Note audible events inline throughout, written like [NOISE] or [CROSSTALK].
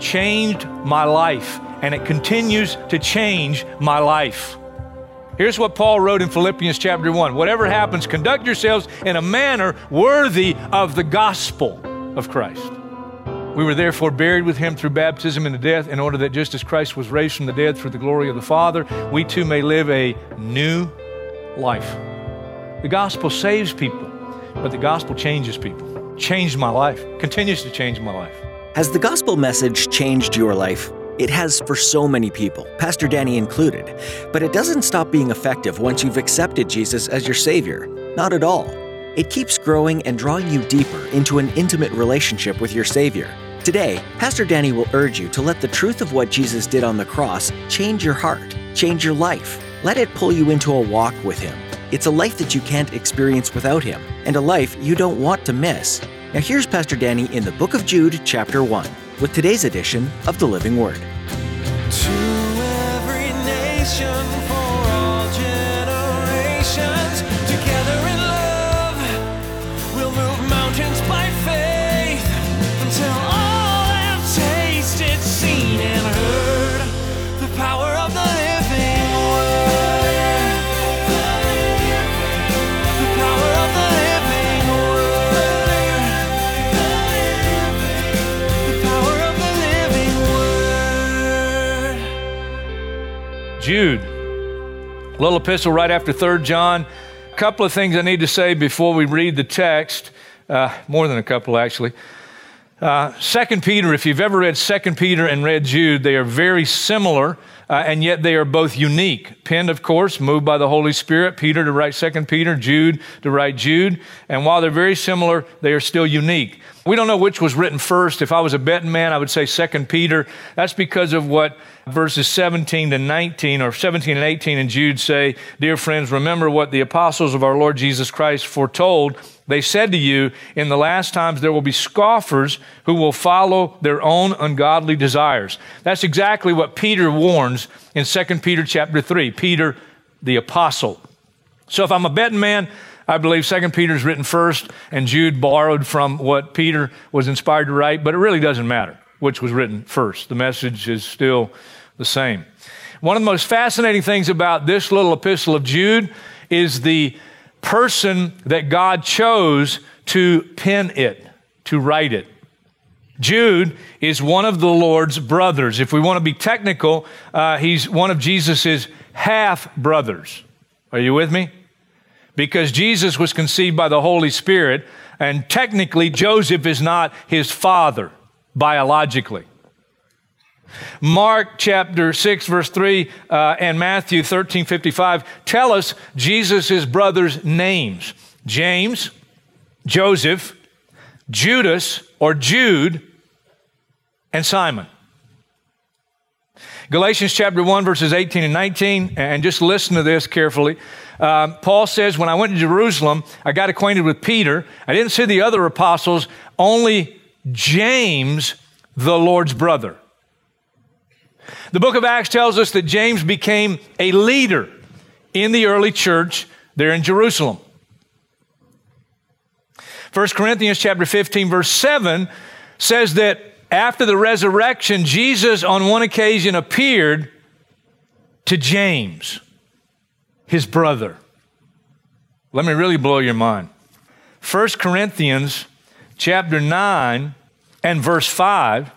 changed my life, and it continues to change my life. Here's what Paul wrote in Philippians chapter 1 Whatever happens, conduct yourselves in a manner worthy of the gospel of Christ. We were therefore buried with him through baptism into death, in order that just as Christ was raised from the dead through the glory of the Father, we too may live a new life. The gospel saves people, but the gospel changes people. Changed my life, continues to change my life. Has the gospel message changed your life? It has for so many people, Pastor Danny included. But it doesn't stop being effective once you've accepted Jesus as your Savior. Not at all. It keeps growing and drawing you deeper into an intimate relationship with your Savior. Today, Pastor Danny will urge you to let the truth of what Jesus did on the cross change your heart, change your life. Let it pull you into a walk with Him. It's a life that you can't experience without Him, and a life you don't want to miss. Now, here's Pastor Danny in the book of Jude, chapter 1, with today's edition of the Living Word. Jude, little epistle right after 3 John. A couple of things I need to say before we read the text, uh, more than a couple actually. Uh, Second Peter, if you've ever read Second Peter and read Jude, they are very similar, uh, and yet they are both unique. Penned, of course, moved by the Holy Spirit. Peter to write Second Peter, Jude to write Jude. And while they're very similar, they are still unique. We don't know which was written first. If I was a betting man, I would say Second Peter. That's because of what verses 17 to 19 or 17 and 18 in Jude say, Dear friends, remember what the apostles of our Lord Jesus Christ foretold. They said to you, In the last times there will be scoffers who will follow their own ungodly desires. That's exactly what Peter warns in 2 Peter chapter 3. Peter, the apostle. So if I'm a betting man, I believe 2 Peter is written first, and Jude borrowed from what Peter was inspired to write, but it really doesn't matter which was written first. The message is still the same. One of the most fascinating things about this little epistle of Jude is the person that God chose to pen it, to write it. Jude is one of the Lord's brothers. If we want to be technical, uh, he's one of Jesus' half brothers. Are you with me? Because Jesus was conceived by the Holy Spirit, and technically, Joseph is not his father biologically. Mark chapter 6, verse 3, uh, and Matthew 13, 55 tell us Jesus' brothers' names James, Joseph, Judas, or Jude, and Simon. Galatians chapter 1, verses 18 and 19, and just listen to this carefully. Uh, Paul says, When I went to Jerusalem, I got acquainted with Peter. I didn't see the other apostles, only James, the Lord's brother. The book of Acts tells us that James became a leader in the early church there in Jerusalem. 1 Corinthians chapter 15 verse 7 says that after the resurrection Jesus on one occasion appeared to James his brother. Let me really blow your mind. 1 Corinthians chapter 9 and verse 5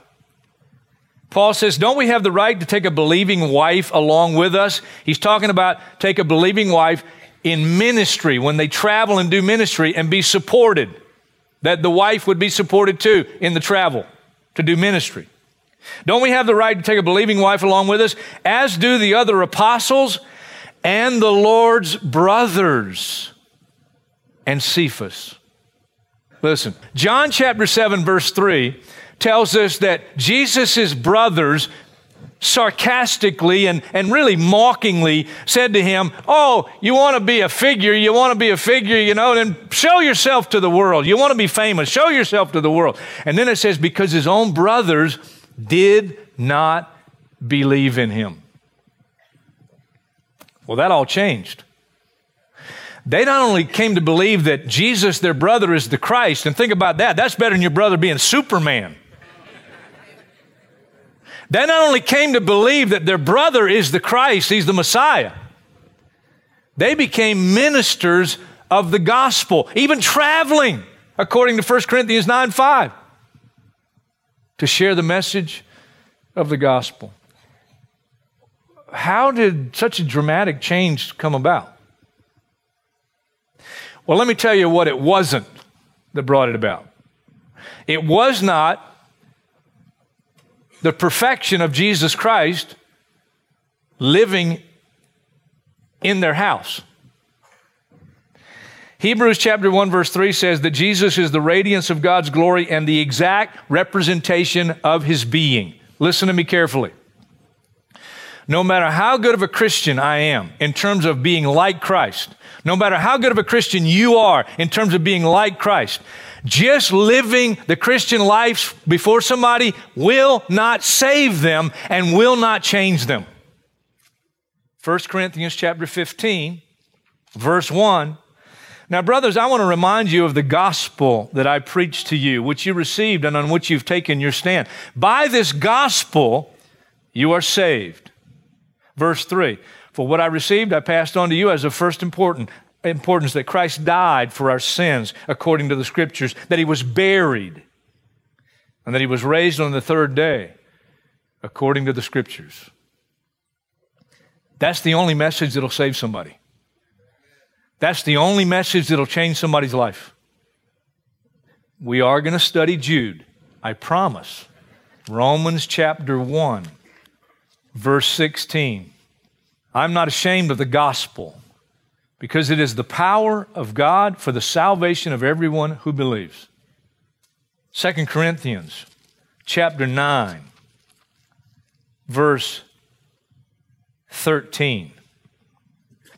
Paul says, Don't we have the right to take a believing wife along with us? He's talking about take a believing wife in ministry when they travel and do ministry and be supported. That the wife would be supported too in the travel to do ministry. Don't we have the right to take a believing wife along with us, as do the other apostles and the Lord's brothers and Cephas? Listen, John chapter 7, verse 3 tells us that Jesus' brothers sarcastically and, and really mockingly said to him, Oh, you want to be a figure, you want to be a figure, you know, then show yourself to the world. You want to be famous, show yourself to the world. And then it says, Because his own brothers did not believe in him. Well, that all changed. They not only came to believe that Jesus, their brother, is the Christ, and think about that, that's better than your brother being Superman. They not only came to believe that their brother is the Christ, he's the Messiah, they became ministers of the gospel, even traveling, according to 1 Corinthians 9 5, to share the message of the gospel. How did such a dramatic change come about? Well, let me tell you what it wasn't that brought it about. It was not the perfection of Jesus Christ living in their house. Hebrews chapter 1 verse 3 says that Jesus is the radiance of God's glory and the exact representation of his being. Listen to me carefully. No matter how good of a Christian I am in terms of being like Christ, no matter how good of a Christian you are in terms of being like Christ, just living the Christian life before somebody will not save them and will not change them. 1 Corinthians chapter 15, verse 1. Now, brothers, I want to remind you of the gospel that I preached to you, which you received and on which you've taken your stand. By this gospel, you are saved. Verse 3 For what I received, I passed on to you as of first important importance that Christ died for our sins according to the scriptures, that he was buried, and that he was raised on the third day according to the scriptures. That's the only message that'll save somebody. That's the only message that'll change somebody's life. We are going to study Jude, I promise. Romans chapter 1, verse 16. I'm not ashamed of the gospel because it is the power of God for the salvation of everyone who believes. 2 Corinthians chapter 9 verse 13.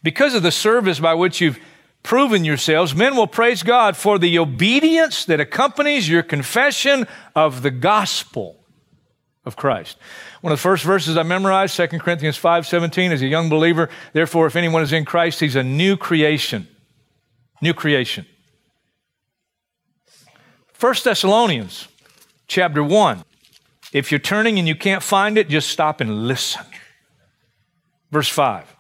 Because of the service by which you've proven yourselves, men will praise God for the obedience that accompanies your confession of the gospel of Christ. One of the first verses I memorized, 2 Corinthians 5:17, as a young believer, therefore if anyone is in Christ, he's a new creation. New creation. 1 Thessalonians chapter 1. If you're turning and you can't find it, just stop and listen. Verse 5.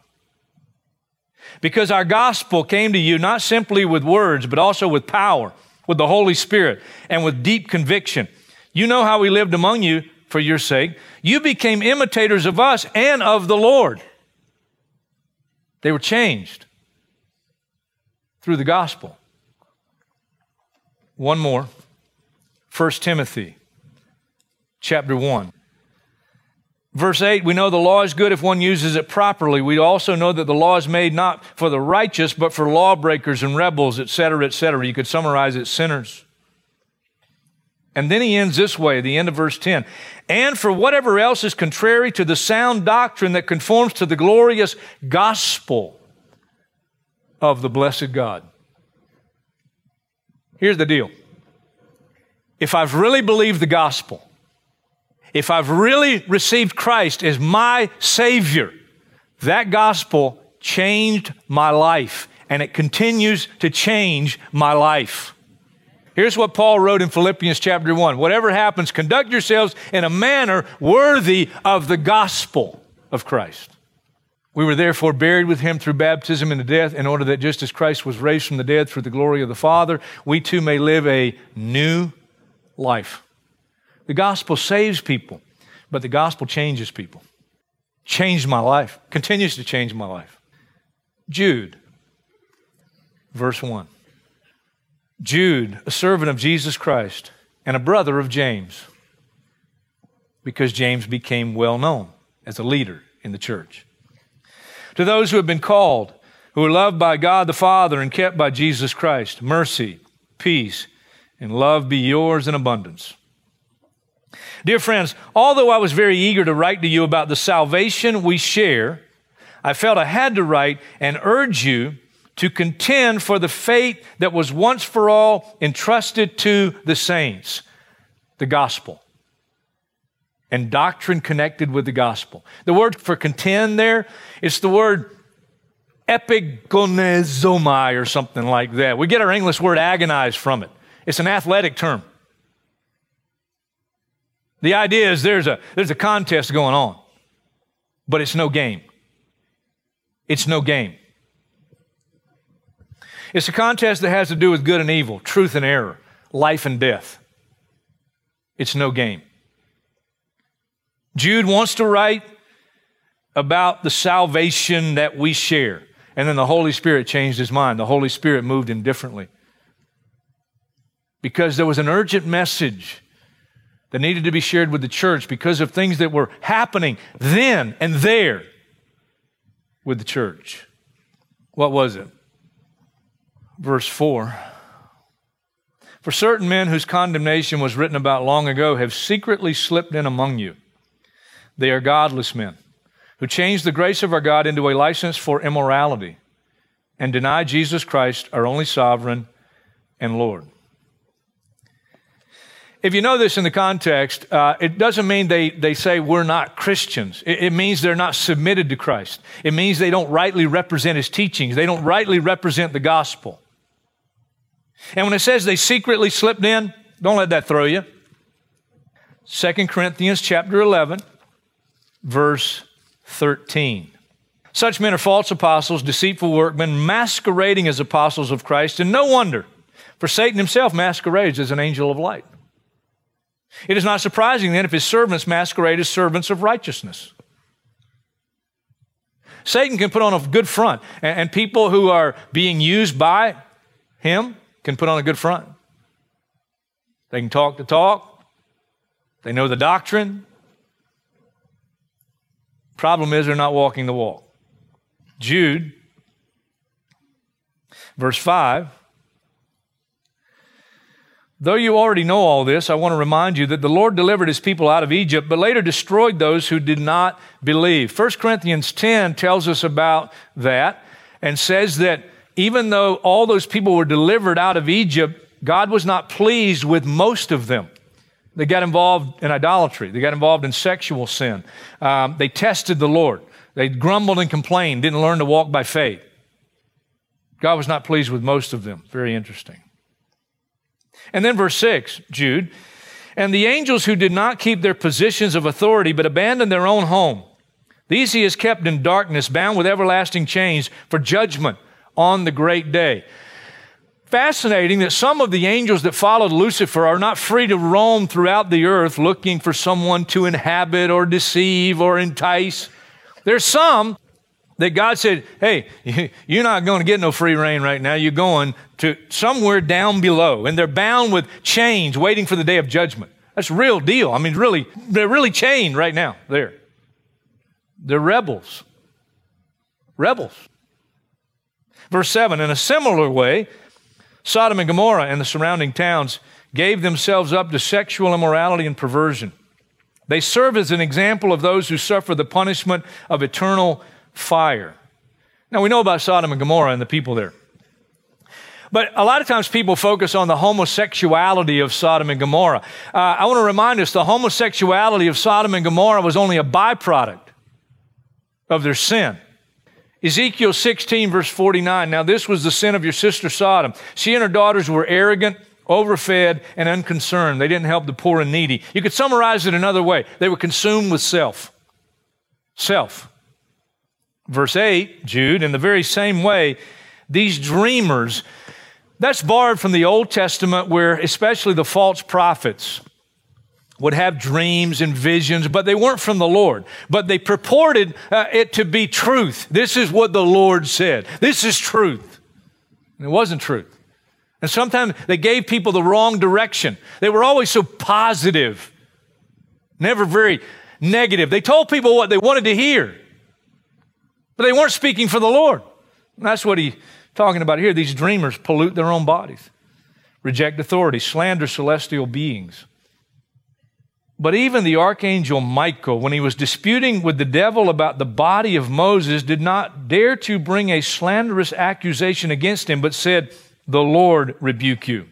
Because our gospel came to you not simply with words, but also with power, with the Holy Spirit, and with deep conviction. You know how we lived among you for your sake. You became imitators of us and of the Lord. They were changed through the gospel. One more 1 Timothy chapter 1. Verse 8, we know the law is good if one uses it properly. We also know that the law is made not for the righteous, but for lawbreakers and rebels, etc., etc. You could summarize it sinners. And then he ends this way, the end of verse 10. And for whatever else is contrary to the sound doctrine that conforms to the glorious gospel of the blessed God. Here's the deal. If I've really believed the gospel, if I've really received Christ as my Savior, that gospel changed my life and it continues to change my life. Here's what Paul wrote in Philippians chapter 1 Whatever happens, conduct yourselves in a manner worthy of the gospel of Christ. We were therefore buried with him through baptism into death, in order that just as Christ was raised from the dead through the glory of the Father, we too may live a new life. The gospel saves people, but the gospel changes people. Changed my life, continues to change my life. Jude, verse 1. Jude, a servant of Jesus Christ and a brother of James, because James became well known as a leader in the church. To those who have been called, who are loved by God the Father and kept by Jesus Christ, mercy, peace, and love be yours in abundance. Dear friends, although I was very eager to write to you about the salvation we share, I felt I had to write and urge you to contend for the faith that was once for all entrusted to the saints, the gospel, and doctrine connected with the gospel. The word for contend there, it's the word epagonizomai or something like that. We get our English word agonize from it. It's an athletic term. The idea is there's a, there's a contest going on, but it's no game. It's no game. It's a contest that has to do with good and evil, truth and error, life and death. It's no game. Jude wants to write about the salvation that we share. And then the Holy Spirit changed his mind. The Holy Spirit moved him differently. Because there was an urgent message that needed to be shared with the church because of things that were happening then and there with the church. What was it? Verse 4 For certain men whose condemnation was written about long ago have secretly slipped in among you. They are godless men who changed the grace of our God into a license for immorality and deny Jesus Christ, our only sovereign and Lord. If you know this in the context, uh, it doesn't mean they, they say we're not Christians. It, it means they're not submitted to Christ. It means they don't rightly represent his teachings. They don't rightly represent the gospel. And when it says they secretly slipped in, don't let that throw you. 2 Corinthians chapter 11, verse 13. Such men are false apostles, deceitful workmen, masquerading as apostles of Christ, and no wonder, for Satan himself masquerades as an angel of light. It is not surprising then if his servants masquerade as servants of righteousness. Satan can put on a good front, and, people who are being used by him can put on a good front. They can talk the talk, they know the doctrine. Problem is, they're not walking the walk. Jude, verse 5 Though you already know all this, I want to remind you that the Lord delivered his people out of Egypt, but later destroyed those who did not believe. 1 Corinthians 10 tells us about that and says that even though all those people were delivered out of Egypt, God was not pleased with most of them. They got involved in idolatry. They got involved in sexual sin. Um, they tested the Lord. They grumbled and complained, didn't learn to walk by faith. God was not pleased with most of them. Very interesting. And then verse 6, Jude, and the angels who did not keep their positions of authority but abandoned their own home, these he has kept in darkness, bound with everlasting chains for judgment on the great day. Fascinating that some of the angels that followed Lucifer are not free to roam throughout the earth looking for someone to inhabit or deceive or entice. There's some that God said, hey, [LAUGHS] you're not going to get no free rein right now. You're going to somewhere down below. And they're bound with chains waiting for the day of judgment. That's real deal. I mean, really, they're really chained right now there. They're rebels. Rebels. Verse 7 In a similar way, Sodom and Gomorrah and the surrounding towns gave themselves up to sexual immorality and perversion. They serve as an example of those who suffer the punishment of eternal fire. Now, we know about Sodom and Gomorrah and the people there. But a lot of times people focus on the homosexuality of Sodom and Gomorrah. Uh, I want to remind us the homosexuality of Sodom and Gomorrah was only a byproduct of their sin. Ezekiel 16, verse 49. Now, this was the sin of your sister Sodom. She and her daughters were arrogant, overfed, and unconcerned. They didn't help the poor and needy. You could summarize it another way they were consumed with self. Self. Verse 8, Jude, in the very same way, these dreamers, that's borrowed from the Old Testament where especially the false prophets would have dreams and visions, but they weren't from the Lord. But they purported uh, it to be truth. This is what the Lord said. This is truth. And it wasn't truth. And sometimes they gave people the wrong direction. They were always so positive, never very negative. They told people what they wanted to hear. But they weren't speaking for the Lord. And that's what he's talking about here. These dreamers pollute their own bodies, reject authority, slander celestial beings. But even the archangel Michael, when he was disputing with the devil about the body of Moses, did not dare to bring a slanderous accusation against him, but said, The Lord rebuke you.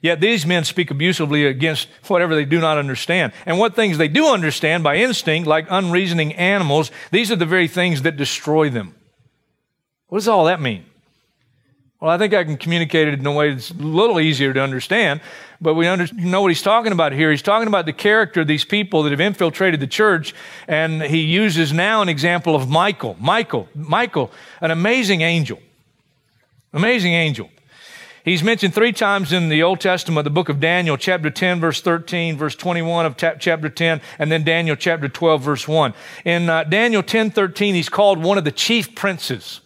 Yet these men speak abusively against whatever they do not understand. And what things they do understand by instinct, like unreasoning animals, these are the very things that destroy them. What does all that mean? Well, I think I can communicate it in a way that's a little easier to understand, but we under, know what he's talking about here. He's talking about the character of these people that have infiltrated the church, and he uses now an example of Michael. Michael, Michael, an amazing angel. Amazing angel. He's mentioned three times in the Old Testament, the book of Daniel, chapter 10, verse 13, verse 21 of chapter 10, and then Daniel chapter 12, verse 1. In uh, Daniel 10, 13, he's called one of the chief princes.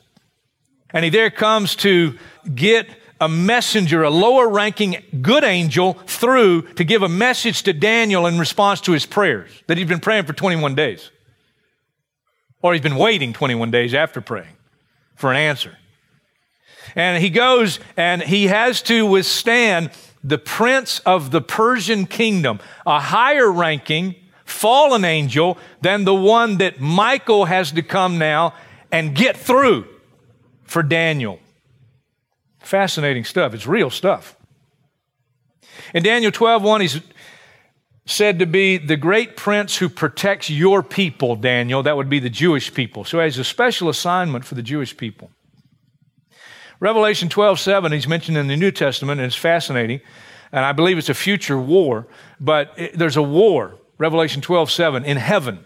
And he there comes to get a messenger, a lower ranking good angel through to give a message to Daniel in response to his prayers that he's been praying for 21 days. Or he's been waiting 21 days after praying for an answer. And he goes and he has to withstand the prince of the Persian kingdom, a higher ranking fallen angel than the one that Michael has to come now and get through for Daniel. Fascinating stuff. It's real stuff. In Daniel 12, 1, he's said to be the great prince who protects your people, Daniel. That would be the Jewish people. So has a special assignment for the Jewish people. Revelation 12, 7, he's mentioned in the New Testament, and it's fascinating. And I believe it's a future war, but it, there's a war, Revelation 12, 7, in heaven.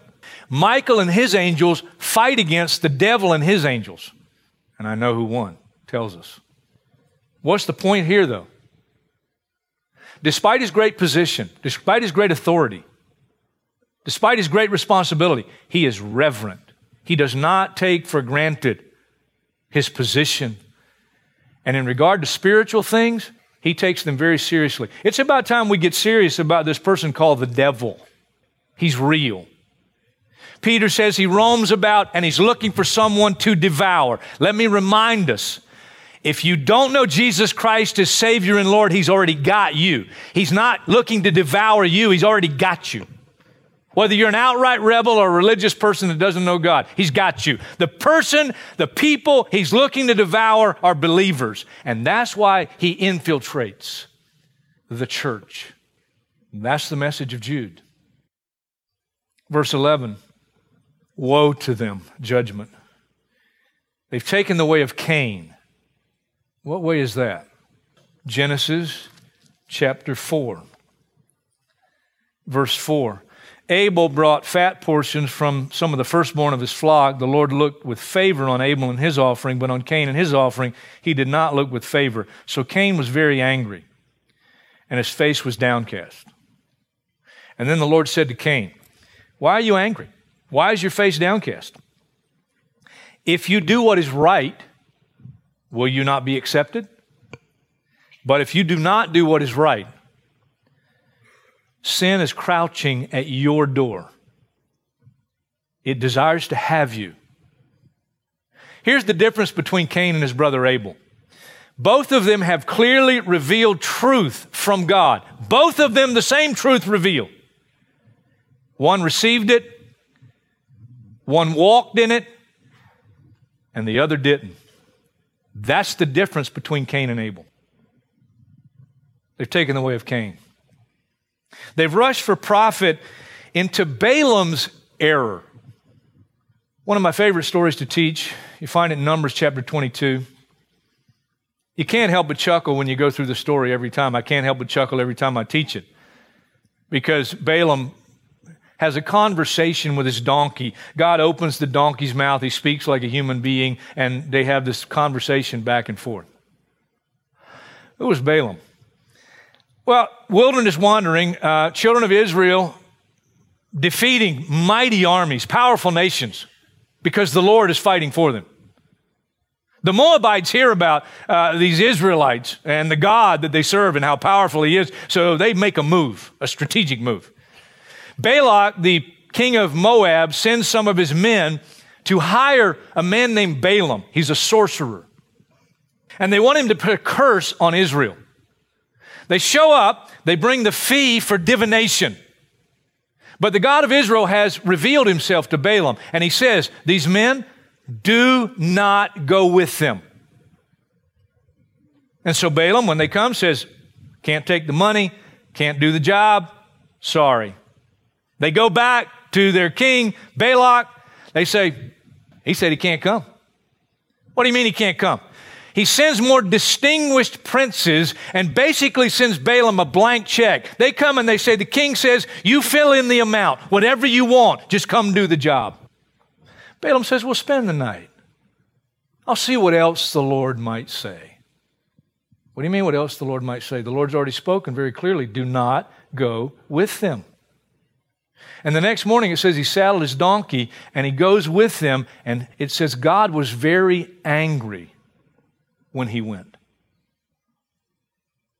Michael and his angels fight against the devil and his angels. And I know who won, tells us. What's the point here, though? Despite his great position, despite his great authority, despite his great responsibility, he is reverent. He does not take for granted his position. And in regard to spiritual things, he takes them very seriously. It's about time we get serious about this person called the devil. He's real. Peter says he roams about and he's looking for someone to devour. Let me remind us if you don't know Jesus Christ as Savior and Lord, He's already got you. He's not looking to devour you, He's already got you. Whether you're an outright rebel or a religious person that doesn't know God, He's got you. The person, the people He's looking to devour are believers. And that's why He infiltrates the church. That's the message of Jude. Verse 11 Woe to them, judgment. They've taken the way of Cain. What way is that? Genesis chapter 4, verse 4. Abel brought fat portions from some of the firstborn of his flock. The Lord looked with favor on Abel and his offering, but on Cain and his offering, he did not look with favor. So Cain was very angry, and his face was downcast. And then the Lord said to Cain, Why are you angry? Why is your face downcast? If you do what is right, will you not be accepted? But if you do not do what is right, sin is crouching at your door. It desires to have you. Here's the difference between Cain and his brother Abel. Both of them have clearly revealed truth from God. Both of them the same truth revealed. One received it, one walked in it, and the other didn't. That's the difference between Cain and Abel. They've taken the way of Cain. They've rushed for profit into Balaam's error. One of my favorite stories to teach, you find it in Numbers chapter 22. You can't help but chuckle when you go through the story every time. I can't help but chuckle every time I teach it. Because Balaam has a conversation with his donkey. God opens the donkey's mouth. He speaks like a human being, and they have this conversation back and forth. Who was Balaam? Well, wilderness wandering, uh, children of Israel defeating mighty armies, powerful nations, because the Lord is fighting for them. The Moabites hear about uh, these Israelites and the God that they serve and how powerful He is, so they make a move, a strategic move. Balak, the king of Moab, sends some of his men to hire a man named Balaam. He's a sorcerer. And they want him to put a curse on Israel. They show up, they bring the fee for divination. But the God of Israel has revealed himself to Balaam, and he says, These men, do not go with them. And so Balaam, when they come, says, Can't take the money, can't do the job, sorry. They go back to their king, Balak. They say, He said he can't come. What do you mean he can't come? He sends more distinguished princes and basically sends Balaam a blank check. They come and they say, The king says, You fill in the amount, whatever you want, just come do the job. Balaam says, We'll spend the night. I'll see what else the Lord might say. What do you mean, what else the Lord might say? The Lord's already spoken very clearly do not go with them. And the next morning it says he saddled his donkey and he goes with them, and it says God was very angry when he went.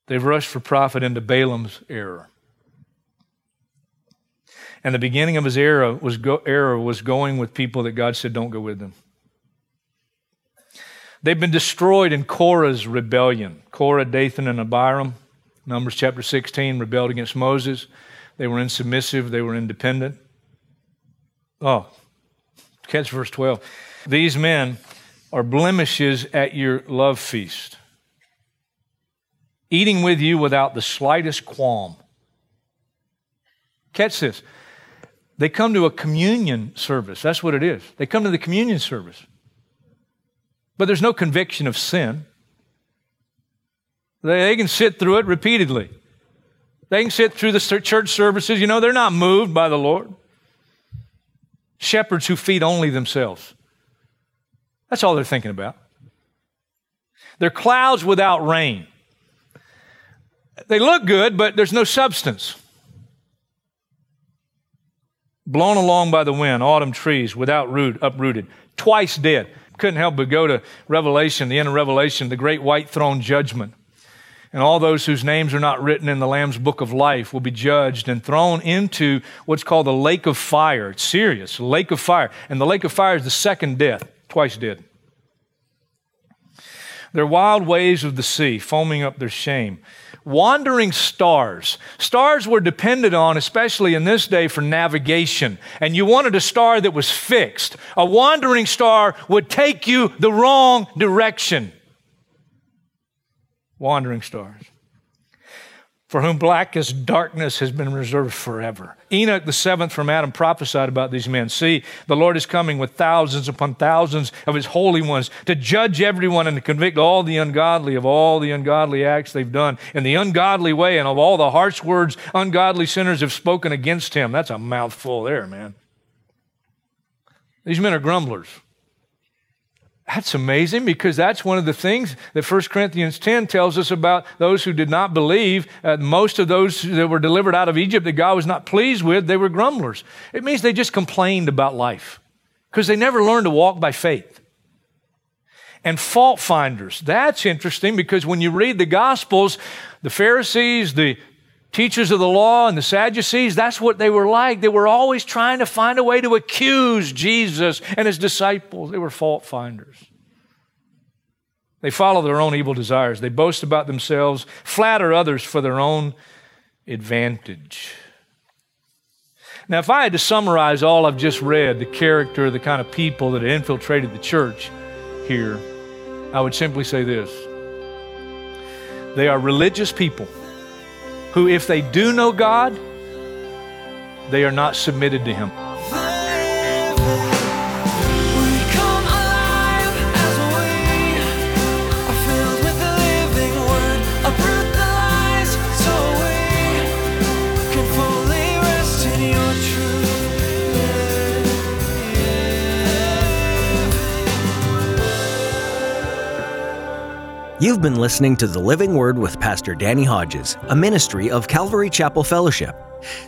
They've rushed for profit into Balaam's error. And the beginning of his was, go, era was going with people that God said, don't go with them. They've been destroyed in Korah's rebellion. Korah, Dathan, and Abiram, Numbers chapter 16, rebelled against Moses. They were insubmissive, they were independent. Oh, catch verse 12. These men are blemishes at your love feast, eating with you without the slightest qualm. Catch this. They come to a communion service. That's what it is. They come to the communion service. But there's no conviction of sin. They, can sit through it repeatedly. They can sit through the church services. You know, they're not moved by the Lord. Shepherds who feed only themselves. That's all they're thinking about. They're clouds without rain. They look good, but there's no substance. Blown along by the wind, autumn trees without root, uprooted, twice dead. Couldn't help but go to Revelation, the end of Revelation, the great white throne judgment. And all those whose names are not written in the Lamb's book of life will be judged and thrown into what's called the lake of fire. It's serious, lake of fire. And the lake of fire is the second death twice dead. Their wild waves of the sea, foaming up their shame. Wandering stars. Stars were depended on, especially in this day, for navigation. And you wanted a star that was fixed. A wandering star would take you the wrong direction. Wandering stars for whom blackest darkness has been reserved forever. Enoch, the seventh from Adam, prophesied about these men. See, the Lord is coming with thousands upon thousands of his holy ones to judge everyone and to convict all the ungodly of all the ungodly acts they've done in the ungodly way and of all the harsh words ungodly sinners have spoken against him. That's a mouthful there, man. These men are grumblers. That's amazing because that's one of the things that 1 Corinthians 10 tells us about those who did not believe. Uh, most of those that were delivered out of Egypt that God was not pleased with, they were grumblers. It means they just complained about life because they never learned to walk by faith. And fault finders. That's interesting because when you read the Gospels, the Pharisees, the teachers of the law and the Sadducees, that's what they were like. They were always trying to find a way to accuse Jesus and his disciples. They were fault finders. They follow their own evil desires. They boast about themselves, flatter others for their own advantage. Now, if I had to summarize all I've just read, the character, the kind of people that infiltrated the church here, I would simply say this they are religious people who, if they do know God, they are not submitted to Him. You've been listening to The Living Word with Pastor Danny Hodges, a ministry of Calvary Chapel Fellowship.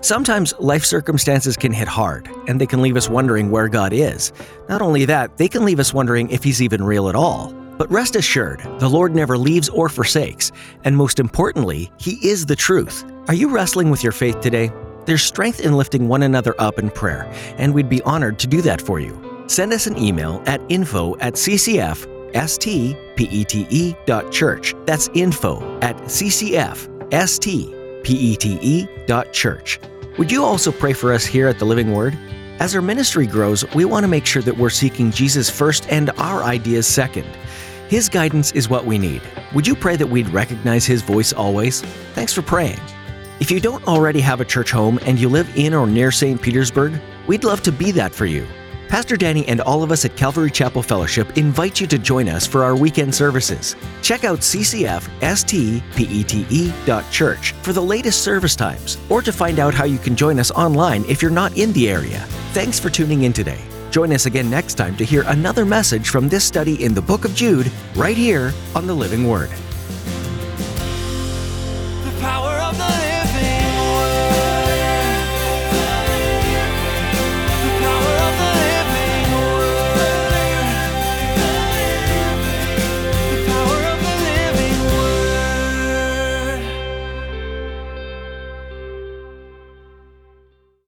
Sometimes life circumstances can hit hard, and they can leave us wondering where God is. Not only that, they can leave us wondering if He's even real at all. But rest assured, the Lord never leaves or forsakes, and most importantly, He is the truth. Are you wrestling with your faith today? There's strength in lifting one another up in prayer, and we'd be honored to do that for you. Send us an email at info at ccf stpete.church. That's info at ccfstpete.church. Would you also pray for us here at the Living Word? As our ministry grows, we want to make sure that we're seeking Jesus first and our ideas second. His guidance is what we need. Would you pray that we'd recognize His voice always? Thanks for praying. If you don't already have a church home and you live in or near St. Petersburg, we'd love to be that for you. Pastor Danny and all of us at Calvary Chapel Fellowship invite you to join us for our weekend services. Check out ccfstpete.church for the latest service times or to find out how you can join us online if you're not in the area. Thanks for tuning in today. Join us again next time to hear another message from this study in the book of Jude right here on the Living Word.